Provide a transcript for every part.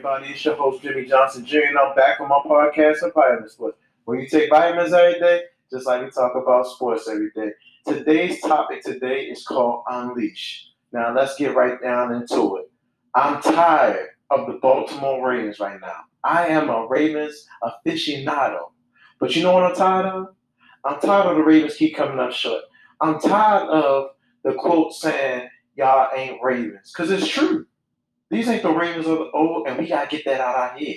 everybody. It's your host, Jimmy Johnson Jr., and I'm back on my podcast of Vitamin Sports. When you take vitamins every day, just like we talk about sports every day. Today's topic today is called Unleash. Now, let's get right down into it. I'm tired of the Baltimore Ravens right now. I am a Ravens aficionado. But you know what I'm tired of? I'm tired of the Ravens keep coming up short. I'm tired of the quote saying, y'all ain't Ravens. Because it's true. These ain't the Ravens of the old, and we got to get that out our head.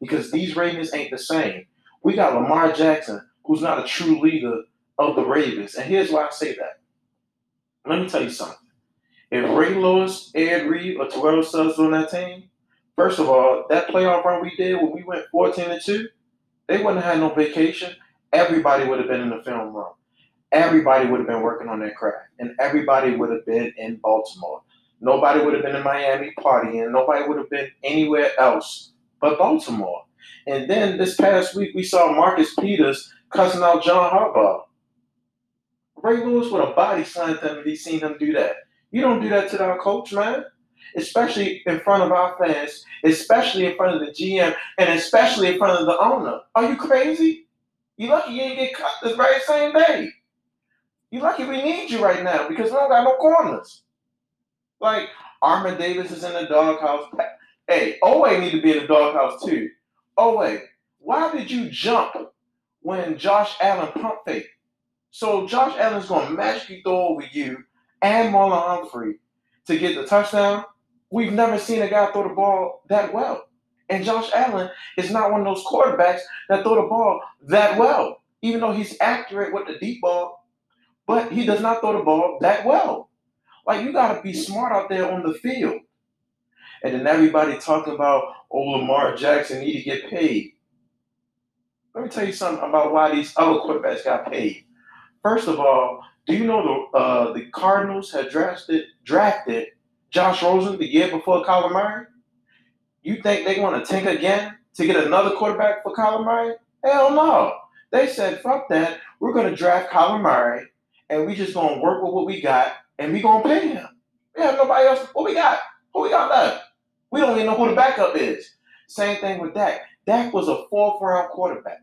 Because these Ravens ain't the same. We got Lamar Jackson, who's not a true leader of the Ravens. And here's why I say that. Let me tell you something. If Ray Lewis, Ed Reed, or Terrell Suggs on that team, first of all, that playoff run we did when we went 14 and 2, they wouldn't have had no vacation. Everybody would have been in the film room. Everybody would have been working on their craft. And everybody would have been in Baltimore. Nobody would have been in Miami partying. Nobody would have been anywhere else but Baltimore. And then this past week, we saw Marcus Peters cussing out John Harbaugh. Ray Lewis would have body slammed him if he seen him do that. You don't do that to our coach, man. Especially in front of our fans, especially in front of the GM, and especially in front of the owner. Are you crazy? You lucky you ain't get cut this very same day. You lucky we need you right now because we don't got no corners. Like Armour Davis is in the doghouse. Hey, Oweh need to be in the doghouse too. Oweh, why did you jump when Josh Allen pump fake? So Josh Allen's going to magically throw over you and Marlon Humphrey to get the touchdown. We've never seen a guy throw the ball that well. And Josh Allen is not one of those quarterbacks that throw the ball that well, even though he's accurate with the deep ball, but he does not throw the ball that well. Like, you got to be smart out there on the field. And then everybody talking about, oh, Lamar Jackson need to get paid. Let me tell you something about why these other quarterbacks got paid. First of all, do you know the uh, the Cardinals had drafted drafted Josh Rosen the year before Kyler Murray? You think they want to tank again to get another quarterback for Kyler Murray? Hell no. They said, fuck that. We're going to draft Kyler Murray and we just going to work with what we got and we to pay him. We have nobody else. What we got? Who we got left? We don't even know who the backup is. Same thing with Dak. Dak was a fourth round quarterback.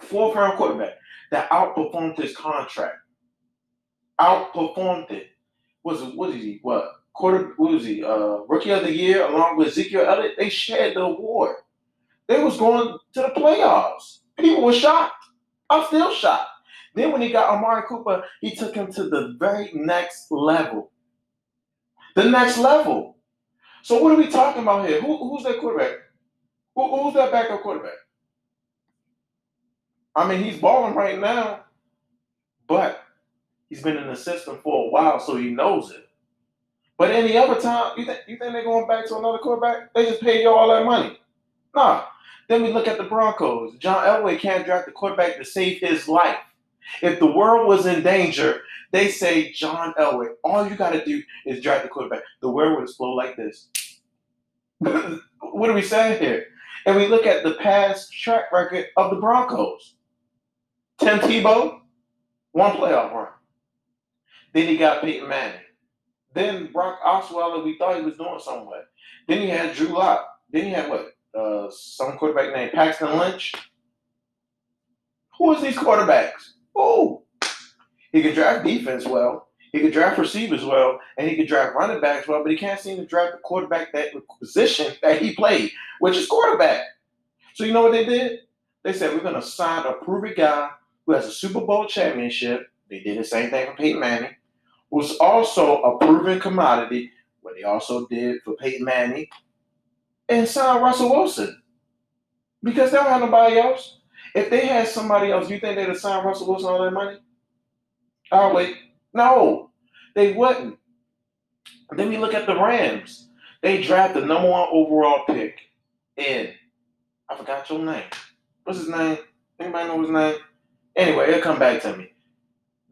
Fourth round quarterback that outperformed his contract. Outperformed it. Was what is he? What quarter? What was he? Uh, rookie of the year along with Ezekiel Elliott. They shared the award. They was going to the playoffs. People were shocked. I'm still shocked. Then when he got Amari Cooper, he took him to the very next level. The next level. So what are we talking about here? Who, who's that quarterback? Who, who's that backup quarterback? I mean, he's balling right now, but he's been in the system for a while, so he knows it. But any other time, you think you think they're going back to another quarterback? They just paid you all that money. Nah. Then we look at the Broncos. John Elway can't draft the quarterback to save his life. If the world was in danger, they say John Elway. All you got to do is draft the quarterback. The world would explode like this. what are we saying here? And we look at the past track record of the Broncos. Tim Tebow, one playoff run. Then he got Peyton Manning. Then Brock Osweiler, we thought he was doing somewhere. Then he had Drew Lock. Then he had what? Uh, some quarterback named Paxton Lynch. Who is these quarterbacks? Oh, he can draft defense well. He could draft receivers well, and he could draft running backs well, but he can't seem to draft the quarterback that position that he played, which is quarterback. So you know what they did? They said we're going to sign a proven guy who has a Super Bowl championship. They did the same thing for Peyton Manning. Was also a proven commodity, what they also did for Peyton Manning, and sign Russell Wilson because they don't have nobody else. If they had somebody else, you think they'd have signed Russell Wilson all that money? Oh wait, no, they wouldn't. Then we look at the Rams. They draft the number one overall pick in. I forgot your name. What's his name? Anybody know his name? Anyway, it'll come back to me.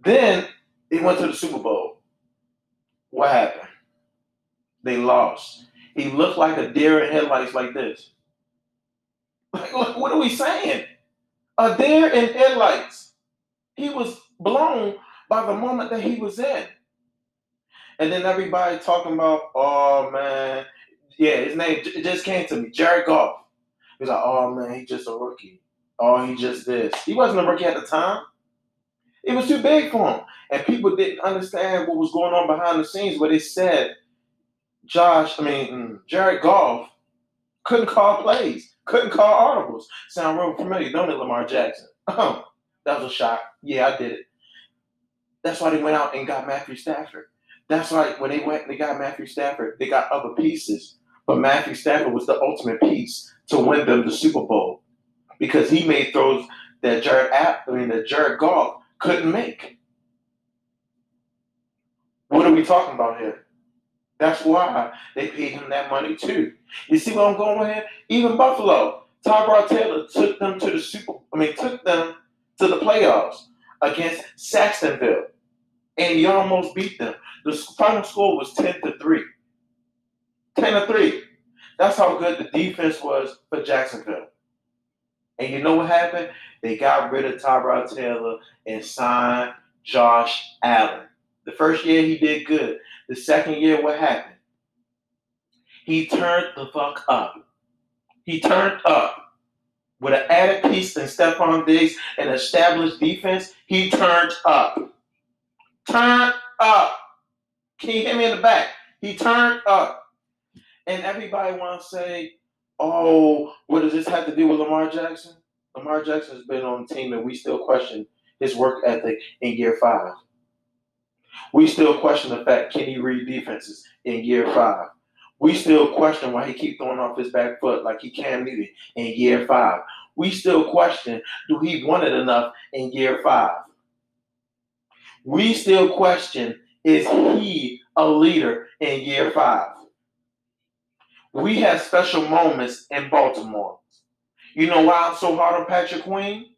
Then he went to the Super Bowl. What happened? They lost. He looked like a deer in headlights like this. Like, what are we saying? A deer in headlights. He was blown by the moment that he was in. And then everybody talking about, oh man, Yeah, his name just came to me. Jared Goff. He's like, oh man, he's just a rookie. Oh, he just this. He wasn't a rookie at the time. It was too big for him. And people didn't understand what was going on behind the scenes, but they said Josh, I mean, mm, Jared Goff couldn't call plays, couldn't call audibles. Sound real familiar, don't it, Lamar Jackson? Oh, that was a shock. Yeah, I did it. That's why they went out and got Matthew Stafford. That's why when they went they got Matthew Stafford, they got other pieces. But Matthew Stafford was the ultimate piece to win them the Super Bowl because he made throws that Jared App, I mean that Jared Goff couldn't make. What are we talking about here? That's why they paid him that money too. You see what I'm going with here? Even Buffalo, Tyrod Taylor took them to the Super. I mean, took them to the playoffs against Jacksonville, and he almost beat them. The final score was ten to three. Ten to three. That's how good the defense was for Jacksonville. And you know what happened? They got rid of Tyrod Taylor and signed Josh Allen. The first year he did good. The second year, what happened? He turned the fuck up. He turned up. With an added piece in Stefon Diggs and established defense, he turned up. Turned up. Can you hear me in the back? He turned up. And everybody want to say, oh, what does this have to do with Lamar Jackson? Lamar Jackson has been on the team and we still question his work ethic in year five. We still question the fact can he read defenses in year five. We still question why he keep throwing off his back foot like he Cam Newton in year five. We still question do he want it enough in year five. We still question is he a leader in year five. We have special moments in Baltimore. You know why I'm so hard on Patrick Queen?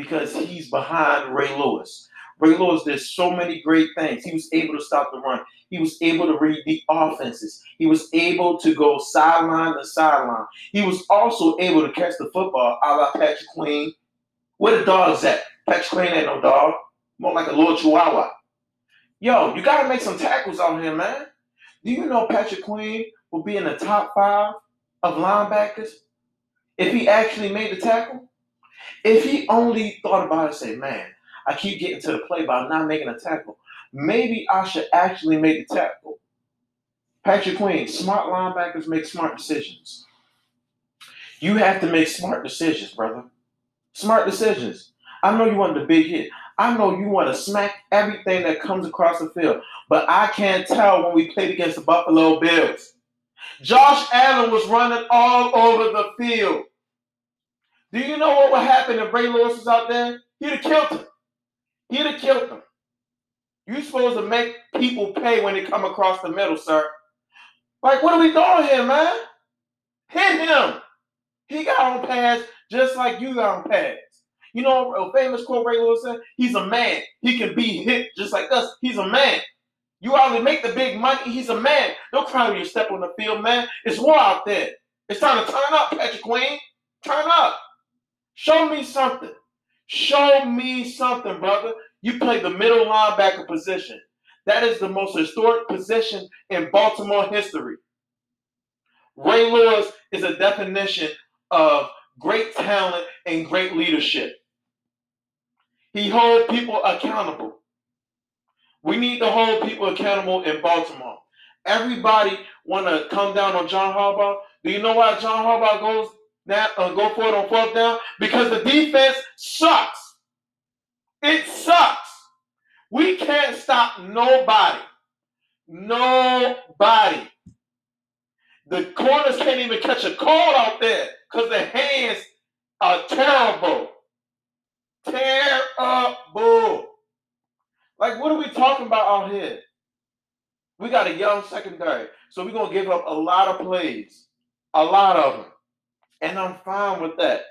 Because he's behind Ray Lewis. Ray Lewis did so many great things. He was able to stop the run. He was able to read the offenses. He was able to go sideline to sideline. He was also able to catch the football a la Patrick Queen. Where the dog's at? Patrick Queen ain't no dog. More like a little chihuahua. Yo, you gotta make some tackles out here, man. Do you know Patrick Queen will be in the top five of linebackers if he actually made the tackle? If he only thought about it and say, man, I keep getting to the play, I'm not making a tackle. Maybe I should actually make the tackle. Patrick Queen, smart linebackers make smart decisions. You have to make smart decisions, brother. Smart decisions. I know you want the big hit. I know you want to smack everything that comes across the field, but I can't tell when we played against the Buffalo Bills. Josh Allen was running all over the field. Do you know what would happen if Ray Lewis was out there? He'd have killed him. He'd have killed him. You're supposed to make people pay when they come across the middle, sir. Like, what are we doing here, man? Hit him. He got on pads just like you got on pads. You know a famous quote Ray Lewis said? He's a man. He can be hit just like us. He's a man. You either make the big money, he's a man. Don't cry when you step on the field, man. It's war out there. It's time to turn up, Patrick Queen. Turn up. Show me something. Show me something, brother. You play the middle linebacker position. That is the most historic position in Baltimore history. Ray Lewis is a definition of great talent and great leadership. He holds people accountable. We need to hold people accountable in Baltimore. Everybody want to come down on John Harbaugh. Do you know why John Harbaugh goes now uh, go for it on fourth down because the defense sucks. It sucks. We can't stop nobody. Nobody. The corners can't even catch a call out there because the hands are terrible. Terrible. Like, what are we talking about out here? We got a young secondary, so we're going to give up a lot of plays. A lot of them. And I'm fine with that.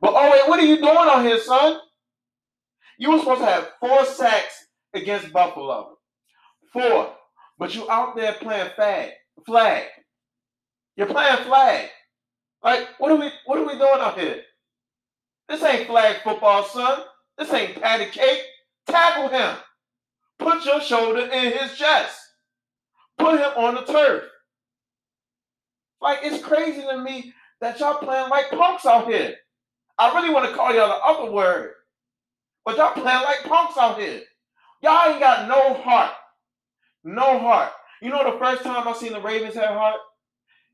But oh wait, what are you doing on here, son? You were supposed to have four sacks against Buffalo. Four. But you out there playing flag. Flag. You're playing flag. Like, what are we what are we doing out here? This ain't flag football, son. This ain't patty cake. Tackle him. Put your shoulder in his chest. Put him on the turf. Like it's crazy to me that y'all playing like punks out here. I really want to call y'all the other word, but y'all playing like punks out here. Y'all ain't got no heart, no heart. You know the first time I seen the Ravens have heart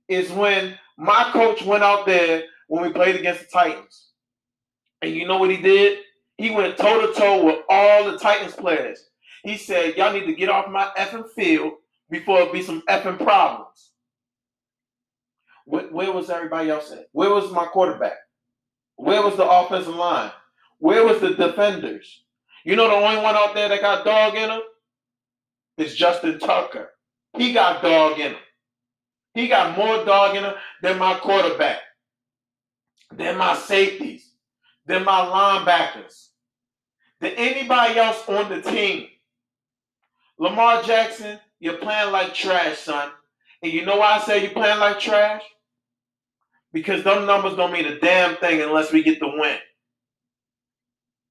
is when my coach went out there when we played against the Titans, and you know what he did? He went toe to toe with all the Titans players. He said, "Y'all need to get off my effing field before it be some effing problems." Where, where was everybody else at? Where was my quarterback? Where was the offensive line? Where was the defenders? You know the only one out there that got dog in him is Justin Tucker. He got dog in him. He got more dog in him than my quarterback, than my safeties, than my linebackers, than anybody else on the team. Lamar Jackson, you're playing like trash, son. And you know why I say you're playing like trash? Because them numbers don't mean a damn thing unless we get the win.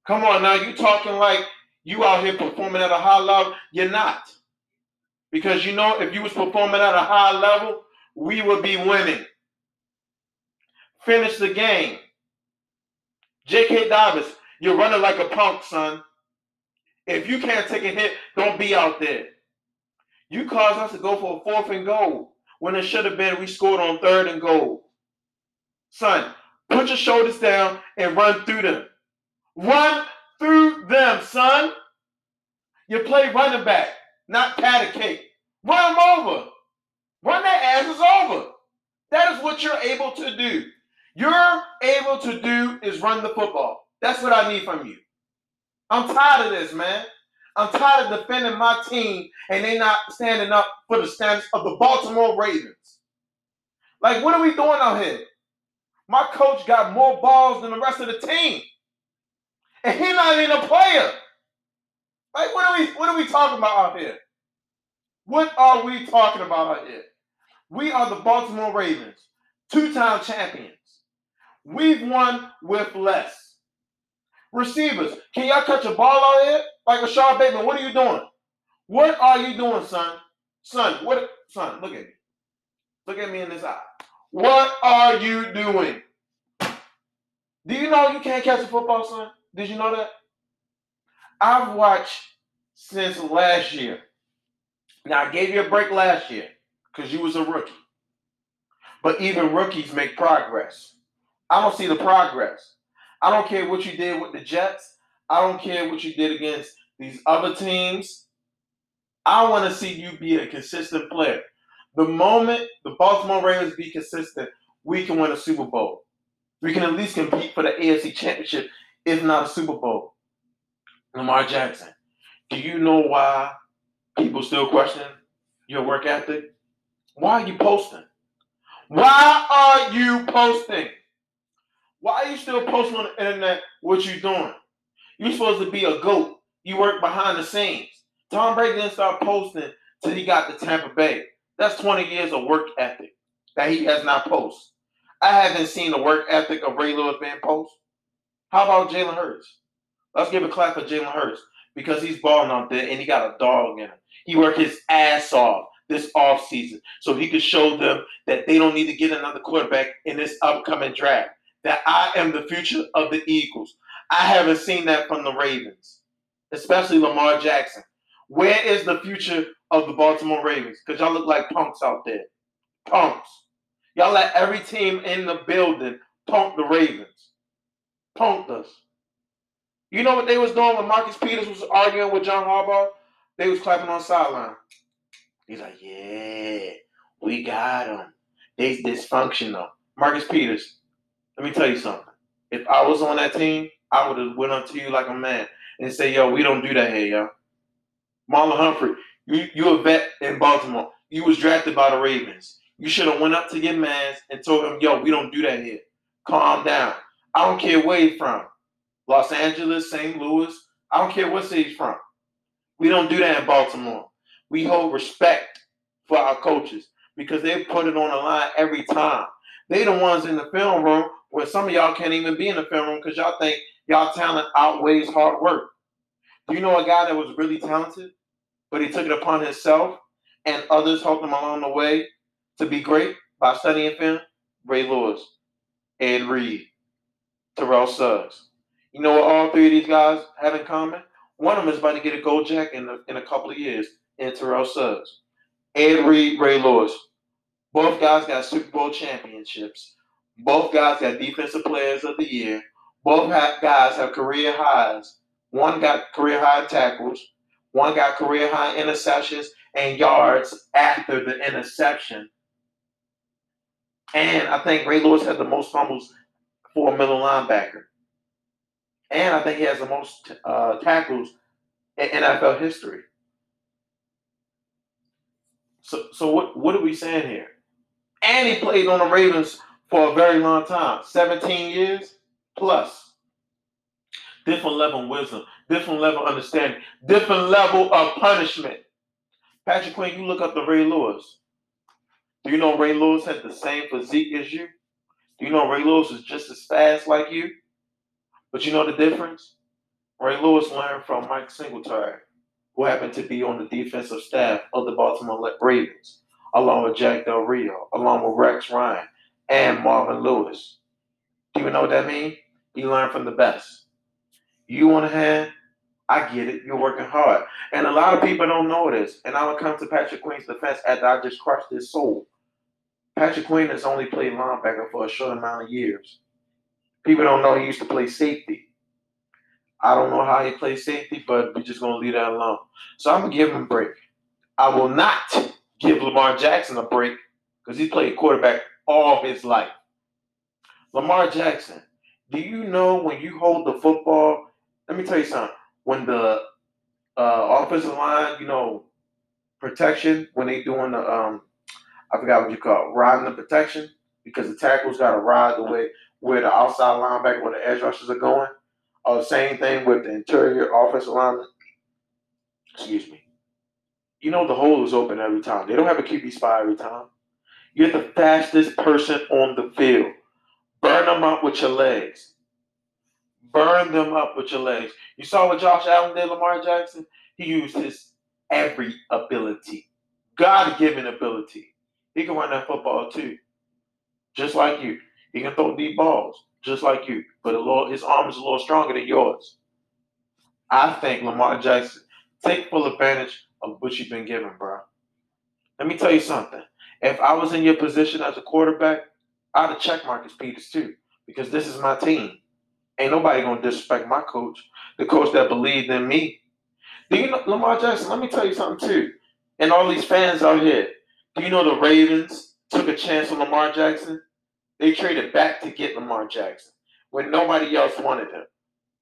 Come on now, you talking like you out here performing at a high level. You're not. Because you know, if you was performing at a high level, we would be winning. Finish the game. J.K. Davis, you're running like a punk, son. If you can't take a hit, don't be out there. You caused us to go for a fourth and goal when it should have been we scored on third and goal. Son, put your shoulders down and run through them. Run through them, son. You play running back, not pat a cake. Run them over. Run their asses over. That is what you're able to do. You're able to do is run the football. That's what I need from you. I'm tired of this, man. I'm tired of defending my team and they not standing up for the standards of the Baltimore Ravens. Like, what are we doing out here? My coach got more balls than the rest of the team. And he's not even a player. Like, what are we what are we talking about out here? What are we talking about out here? We are the Baltimore Ravens, two-time champions. We've won with less. Receivers, can y'all catch a ball out here? Like Rashod Bateman, what are you doing? What are you doing, son? Son, what son, look at me. Look at me in this eye. What are you doing? Do you know you can't catch a football, son? Did you know that? I've watched since last year. Now I gave you a break last year because you was a rookie. But even rookies make progress. I don't see the progress. I don't care what you did with the Jets. I don't care what you did against these other teams. I want to see you be a consistent player. The moment the Baltimore Ravens be consistent, we can win a Super Bowl. We can at least compete for the AFC Championship, if not a Super Bowl. Lamar Jackson, do you know why people still question your work ethic? Why are you posting? Why are you posting? Why are you still posting on the internet what you're doing? You're supposed to be a GOAT. You work behind the scenes. Tom Brady didn't start posting till he got to Tampa Bay. That's 20 years of work ethic that he has not posted. I haven't seen the work ethic of Ray Lewis being post. How about Jalen Hurts? Let's give a clap for Jalen Hurts because he's balling out there and he got a dog in him. He worked his ass off this offseason so he could show them that they don't need to get another quarterback in this upcoming draft. That I am the future of the Eagles. I haven't seen that from the Ravens, especially Lamar Jackson. Where is the future of the Baltimore Ravens because y'all look like punks out there. Punks. Y'all let every team in the building punk the Ravens. Punked us. You know what they was doing when Marcus Peters was arguing with John Harbaugh? They was clapping on sideline. He's like, yeah, we got them. They dysfunctional. Marcus Peters, let me tell you something. If I was on that team, I would have went up to you like a man and say, yo, we don't do that here, yo. Marlon Humphrey, you you a vet in Baltimore. You was drafted by the Ravens. You should have went up to your man and told him, "Yo, we don't do that here. Calm down. I don't care where he's from. Los Angeles, St. Louis. I don't care what city he's from. We don't do that in Baltimore. We hold respect for our coaches because they put it on the line every time. They the ones in the film room where some of y'all can't even be in the film room because y'all think y'all talent outweighs hard work. Do you know a guy that was really talented? but he took it upon himself and others helped him along the way to be great. by studying film? Ray Lewis, Ed Reed, Terrell Suggs. You know what all three of these guys have in common? One of them is about to get a gold jacket in in a couple of years, and Terrell Suggs. Ed Reed, Ray Lewis. Both guys got Super Bowl championships. Both guys got Defensive Players of the Year. Both guys have career highs. One got career high tackles. One got career high interceptions and yards after the interception. And I think Ray Lewis had the most fumbles for a middle linebacker. And I think he has the most uh, tackles in NFL history. So, so what, what are we saying here? And he played on the Ravens for a very long time 17 years plus. Different level of wisdom, different level of understanding, different level of punishment. Patrick Queen, you look up the Ray Lewis. Do you know Ray Lewis had the same physique as you? Do you know Ray Lewis is just as fast like you? But you know the difference? Ray Lewis learned from Mike Singletary, who happened to be on the defensive staff of the Baltimore Ravens, along with Jack Del Rio, along with Rex Ryan, and Marvin Lewis. Do you know what that means? He learned from the best. You want to have, I get it. You're working hard. And a lot of people don't know this. And I will come to Patrick Queen's defense after I just crushed his soul. Patrick Queen has only played linebacker for a short amount of years. People don't know he used to play safety. I don't know how he plays safety, but we're just going to leave that alone. So I'm going to give him a break. I will not give Lamar Jackson a break because he played quarterback all of his life. Lamar Jackson, do you know when you hold the football? Let me tell you something. When the uh, offensive line, you know, protection, when they doing the, um, I forgot what you call it, riding the protection, because the tackles got to ride the way where the outside linebacker, where the edge rushers are going. Uh, same thing with the interior offensive lineman. Excuse me. You know the hole is open every time. They don't have a QB spy every time. You're the fastest person on the field. Burn them up with your legs. Burn them up with your legs. You saw what Josh Allen did, Lamar Jackson? He used his every ability, God given ability. He can run that football too, just like you. He can throw deep balls, just like you. But a little, his arm is a little stronger than yours. I think Lamar Jackson take full advantage of what you've been given, bro. Let me tell you something. If I was in your position as a quarterback, I'd have checked Marcus Peters too, because this is my team. Ain't nobody gonna disrespect my coach, the coach that believed in me. Do you know Lamar Jackson? Let me tell you something too. And all these fans out here, do you know the Ravens took a chance on Lamar Jackson? They traded back to get Lamar Jackson when nobody else wanted him.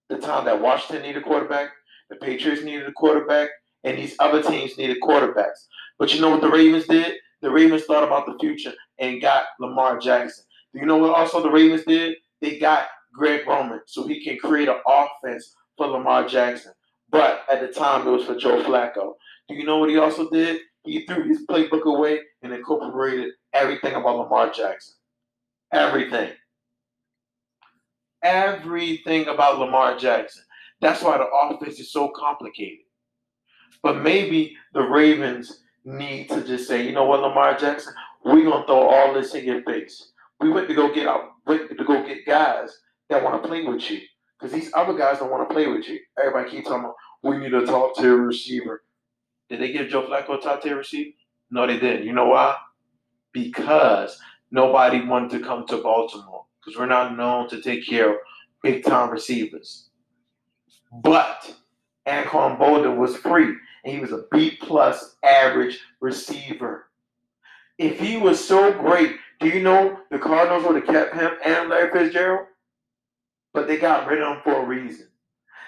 The time that Washington needed a quarterback, the Patriots needed a quarterback, and these other teams needed quarterbacks. But you know what the Ravens did? The Ravens thought about the future and got Lamar Jackson. Do you know what also the Ravens did? They got Greg Roman so he can create an offense for Lamar Jackson. But at the time, it was for Joe Flacco. Do you know what he also did? He threw his playbook away and incorporated everything about Lamar Jackson. Everything. Everything about Lamar Jackson. That's why the offense is so complicated. But maybe the Ravens need to just say, you know what, Lamar Jackson, we're gonna throw all this in your face. We went to go get out, went to go get guys that want to play with you. Because these other guys don't want to play with you. Everybody keep talking about we need a top tier receiver. Did they give Joe Flacco a top tier receiver? No, they didn't. You know why? Because nobody wanted to come to Baltimore. Because we're not known to take care of big time receivers. But Anquan Boldin was free and he was a B plus average receiver. If he was so great, do you know the Cardinals would have kept him and Larry Fitzgerald? But they got rid of him for a reason.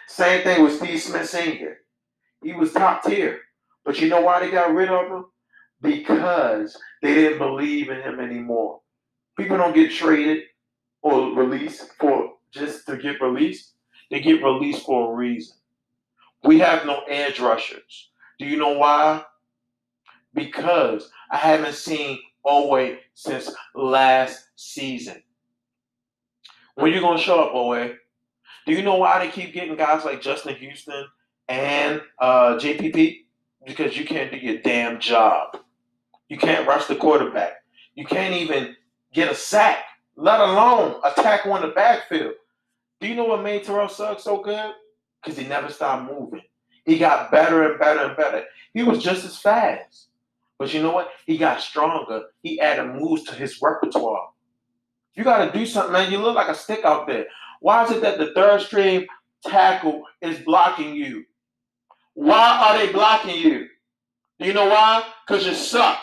Same thing with Steve Smith Sr. He was top tier. But you know why they got rid of him? Because they didn't believe in him anymore. People don't get traded or released for just to get released. They get released for a reason. We have no edge rushers. Do you know why? Because I haven't seen Oweh since last season. When you gonna show up, Oweh? Do you know why they keep getting guys like Justin Houston and uh, JPP? Because you can't do your damn job. You can't rush the quarterback. You can't even get a sack, let alone attack on the backfield. Do you know what made Terrell Suggs so good? Because he never stopped moving. He got better and better and better. He was just as fast. But you know what? He got stronger. He added moves to his repertoire. You got to do something, man. You look like a stick out there. Why is it that the third string tackle is blocking you? Why are they blocking you? Do you know why? Because you suck.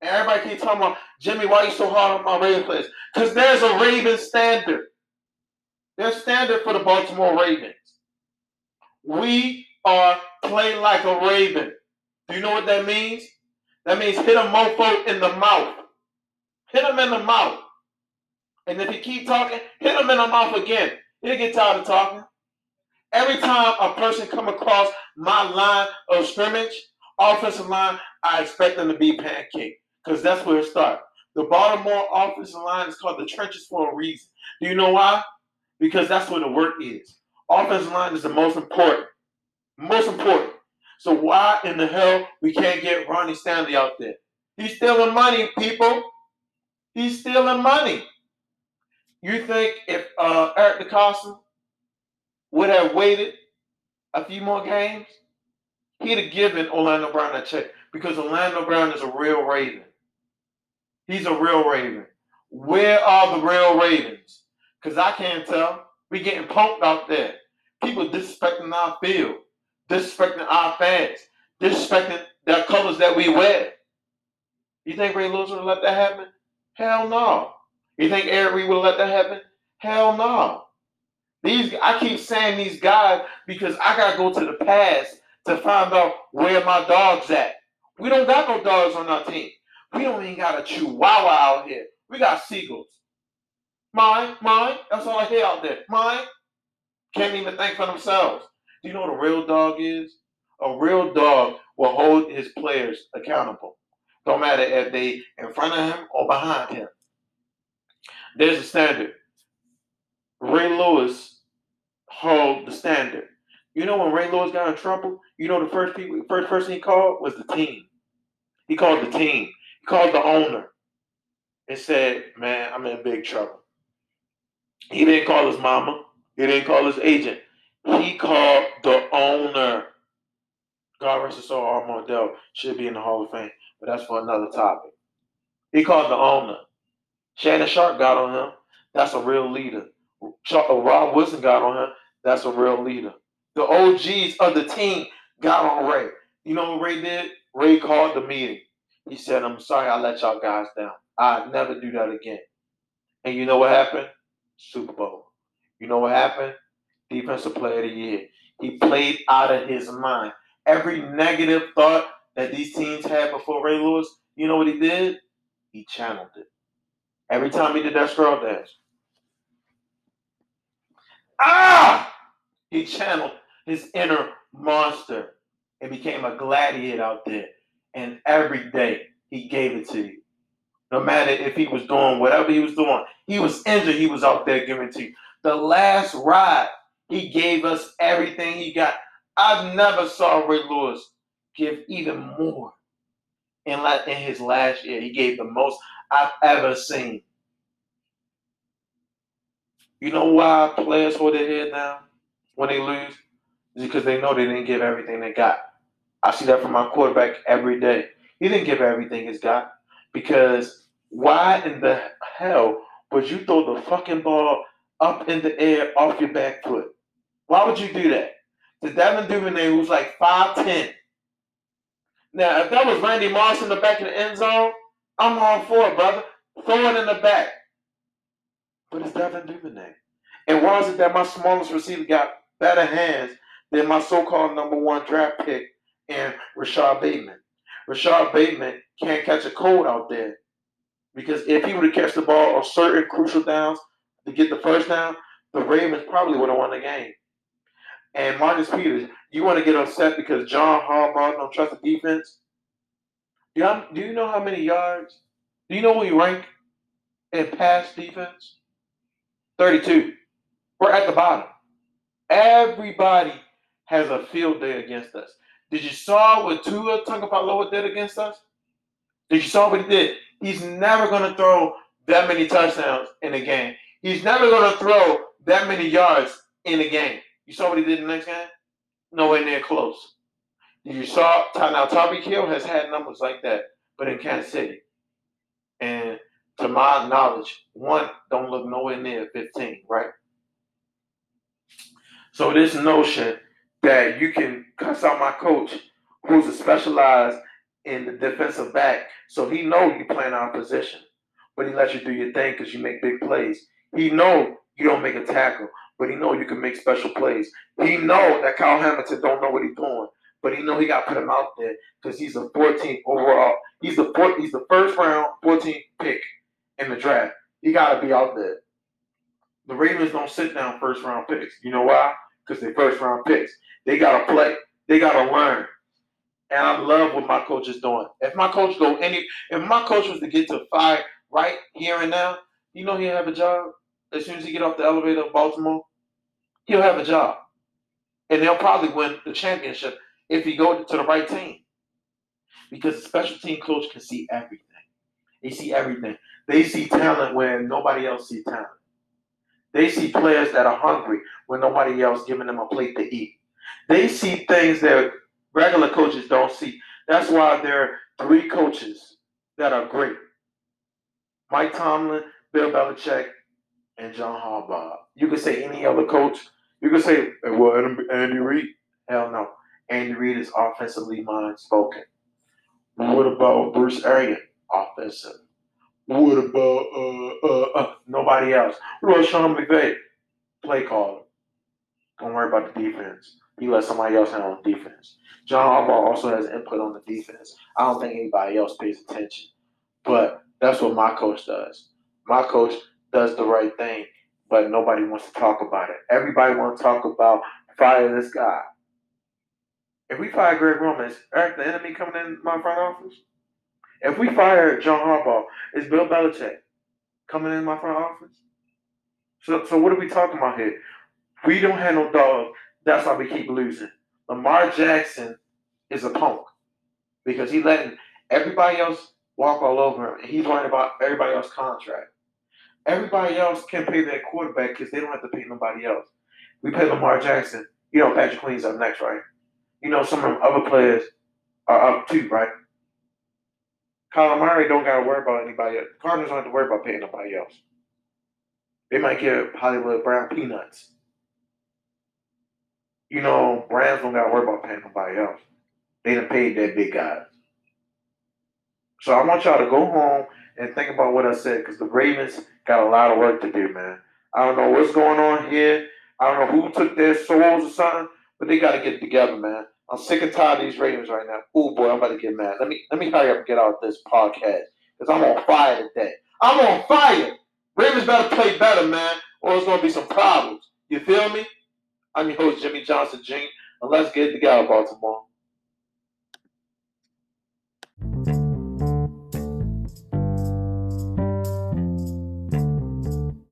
And everybody keeps talking about, Jimmy, why are you so hard on my Raven players? Because there's a Raven standard. There's standard for the Baltimore Ravens. We are playing like a Raven. Do you know what that means? That means hit a mofo in the mouth. Hit him in the mouth. And if he keep talking, hit him in the mouth again. He'll get tired of talking. Every time a person come across my line of scrimmage, offensive line, I expect them to be pancake because that's where it starts. The Baltimore offensive line is called the trenches for a reason. Do you know why? Because that's where the work is. Offensive line is the most important. Most important. So why in the hell we can't get Ronnie Stanley out there? He's stealing money, people. He's stealing money. You think if uh, Eric DeCosta would have waited a few more games, he'd have given Orlando Brown a check because Orlando Brown is a real Raven. He's a real Raven. Where are the real Ravens? Because I can't tell. We getting punked out there. People disrespecting our field, disrespecting our fans, disrespecting the colors that we wear. You think Ray Lewis would let that happen? Hell no. You think Eric Reid would let that happen? Hell no. These I keep saying these guys because I gotta go to the past to find out where my dog's at. We don't got no dogs on our team. We don't even got a chihuahua out here. We got seagulls. Mine, mine. That's all I hear out there. Mine. Can't even think for themselves. Do you know what a real dog is? A real dog will hold his players accountable. Don't matter if they in front of him or behind him. There's a standard. Ray Lewis held the standard. You know when Ray Lewis got in trouble, you know the first people, first person he called was the team. He called the team. He called the owner and said, "Man, I'm in big trouble." He didn't call his mama. He didn't call his agent. He called the owner. God rest his soul, Art Modell should be in the Hall of Fame, but that's for another topic. He called the owner. Shannon Sharpe got on him. That's a real leader. Uh, Rod Woodson got on him. That's a real leader. The OGs of the team got on Ray. You know what Ray did? Ray called the meeting. He said, I'm sorry I let y'all guys down. I'd never do that again. And you know what happened? Super Bowl. You know what happened? Defensive player of the year. He played out of his mind. Every negative thought that these teams had before Ray Lewis, you know what he did? He channeled it. Every time he did that squirrel dance. Ah! He channeled his inner monster and became a gladiator out there. And every day he gave it to you. No matter if he was doing whatever he was doing, he was injured, he was out there giving to you. The last ride, he gave us everything he got. I've never saw Ray Lewis give even more in, in his last year. He gave the most I've ever seen. You know why players hold their head down when they lose? Is because they know they didn't give everything they got. I see that from my quarterback every day. He didn't give everything he's got because why in the hell would you throw the fucking ball up in the air off your back foot? Why would you do that? To Devin Duvernay, who's like 5'10. Now, if that was Randy Moss in the back of the end zone, I'm all for it, brother. Throw it in the back. But it's Devin Duvernay. And why is it that my smallest receiver got better hands than my so-called number one draft pick and Rashod Bateman? Rashod Bateman can't catch a cold out there. Because if he would have catch the ball on certain crucial downs to get the first down, the Ravens probably would have won the game. And Marcus Peters, you want to get upset because John Harbaugh don't trust the defense? Do you, do you know how many yards? Do you know where you rank in pass defense? 32. We're at the bottom. Everybody has a field day against us. Did you saw what Tua Tagovailoa did against us? Did you saw what he did? He's never going to throw that many touchdowns in a game. He's never going to throw that many yards in a game. You saw what he did in the next game? Nowhere near close. You saw now Tyreek Hill has had numbers like that, but in Kansas City. And to my knowledge, one don't look nowhere near 15, right? So this notion that you can cuss out my coach, who's a specialized in the defensive back, so he know you playing our position, but he lets you do your thing because you make big plays. He know you don't make a tackle, but he know you can make special plays. He know that Kyle Hamilton don't know what he's doing, but he know he got to put him out there because he's a 14th overall. He's the fourth, he's the first round 14th pick in the draft. He got to be out there. The Ravens don't sit down first round picks. You know why? Because they first round picks. They got to play. They got to learn. And I love what my coach is doing. If my coach go any, if my coach was to get to five right here and now, you know he'll have a job as soon as he get off the elevator of Baltimore. He'll have a job, and they'll probably win the championship if he go to the right team. Because the special team coach can see everything. They see everything. They see talent when nobody else see talent. They see players that are hungry when nobody else giving them a plate to eat. They see things that regular coaches don't see. That's why there are three coaches that are great. Mike Tomlin, Bill Belichick, and John Harbaugh. You could say any other coach. You could say, well, Andy Reid. Hell no. Andy Reid is offensively mind spoken. What about Bruce Arians? Offensive. What about uh, uh, uh, nobody else? What about Sean McVay? Play caller. Don't worry about the defense. You let somebody else handle the defense. John Harbaugh also has input on the defense. I don't think anybody else pays attention. But that's what my coach does. My coach does the right thing, but nobody wants to talk about it. Everybody wants to talk about fire this guy. If we fire Greg Roman, is Eric Bieniemy coming in my front office? If we fire John Harbaugh, is Bill Belichick coming in my front office? So, so what are we talking about here? We don't have no dog. That's why we keep losing. Lamar Jackson is a punk because he letting everybody else walk all over him, and he's worrying about everybody else's contract. Everybody else can pay their quarterback because they don't have to pay nobody else. We pay Lamar Jackson. You know, Patrick Queen's up next, right? You know, some of them other players are up too, right? Kyler Murray don't got to worry about anybody else. Cardinals don't have to worry about paying nobody else. They might give Hollywood Brown peanuts. You know, Rams don't got to worry about paying nobody else. They done paid that big guys. So I want y'all to go home and think about what I said because the Ravens got a lot of work to do, man. I don't know what's going on here. I don't know who took their souls or something, but they got to get together, man. I'm sick and tired of these Ravens right now. Oh boy, I'm about to get mad. Let me let me hurry up and get out this podcast because I'm on fire today. I'm on fire. Ravens better play better, man, or it's gonna be some problems. You feel me? I'm your host Jimmy Johnson Jr. And let's get together, Baltimore.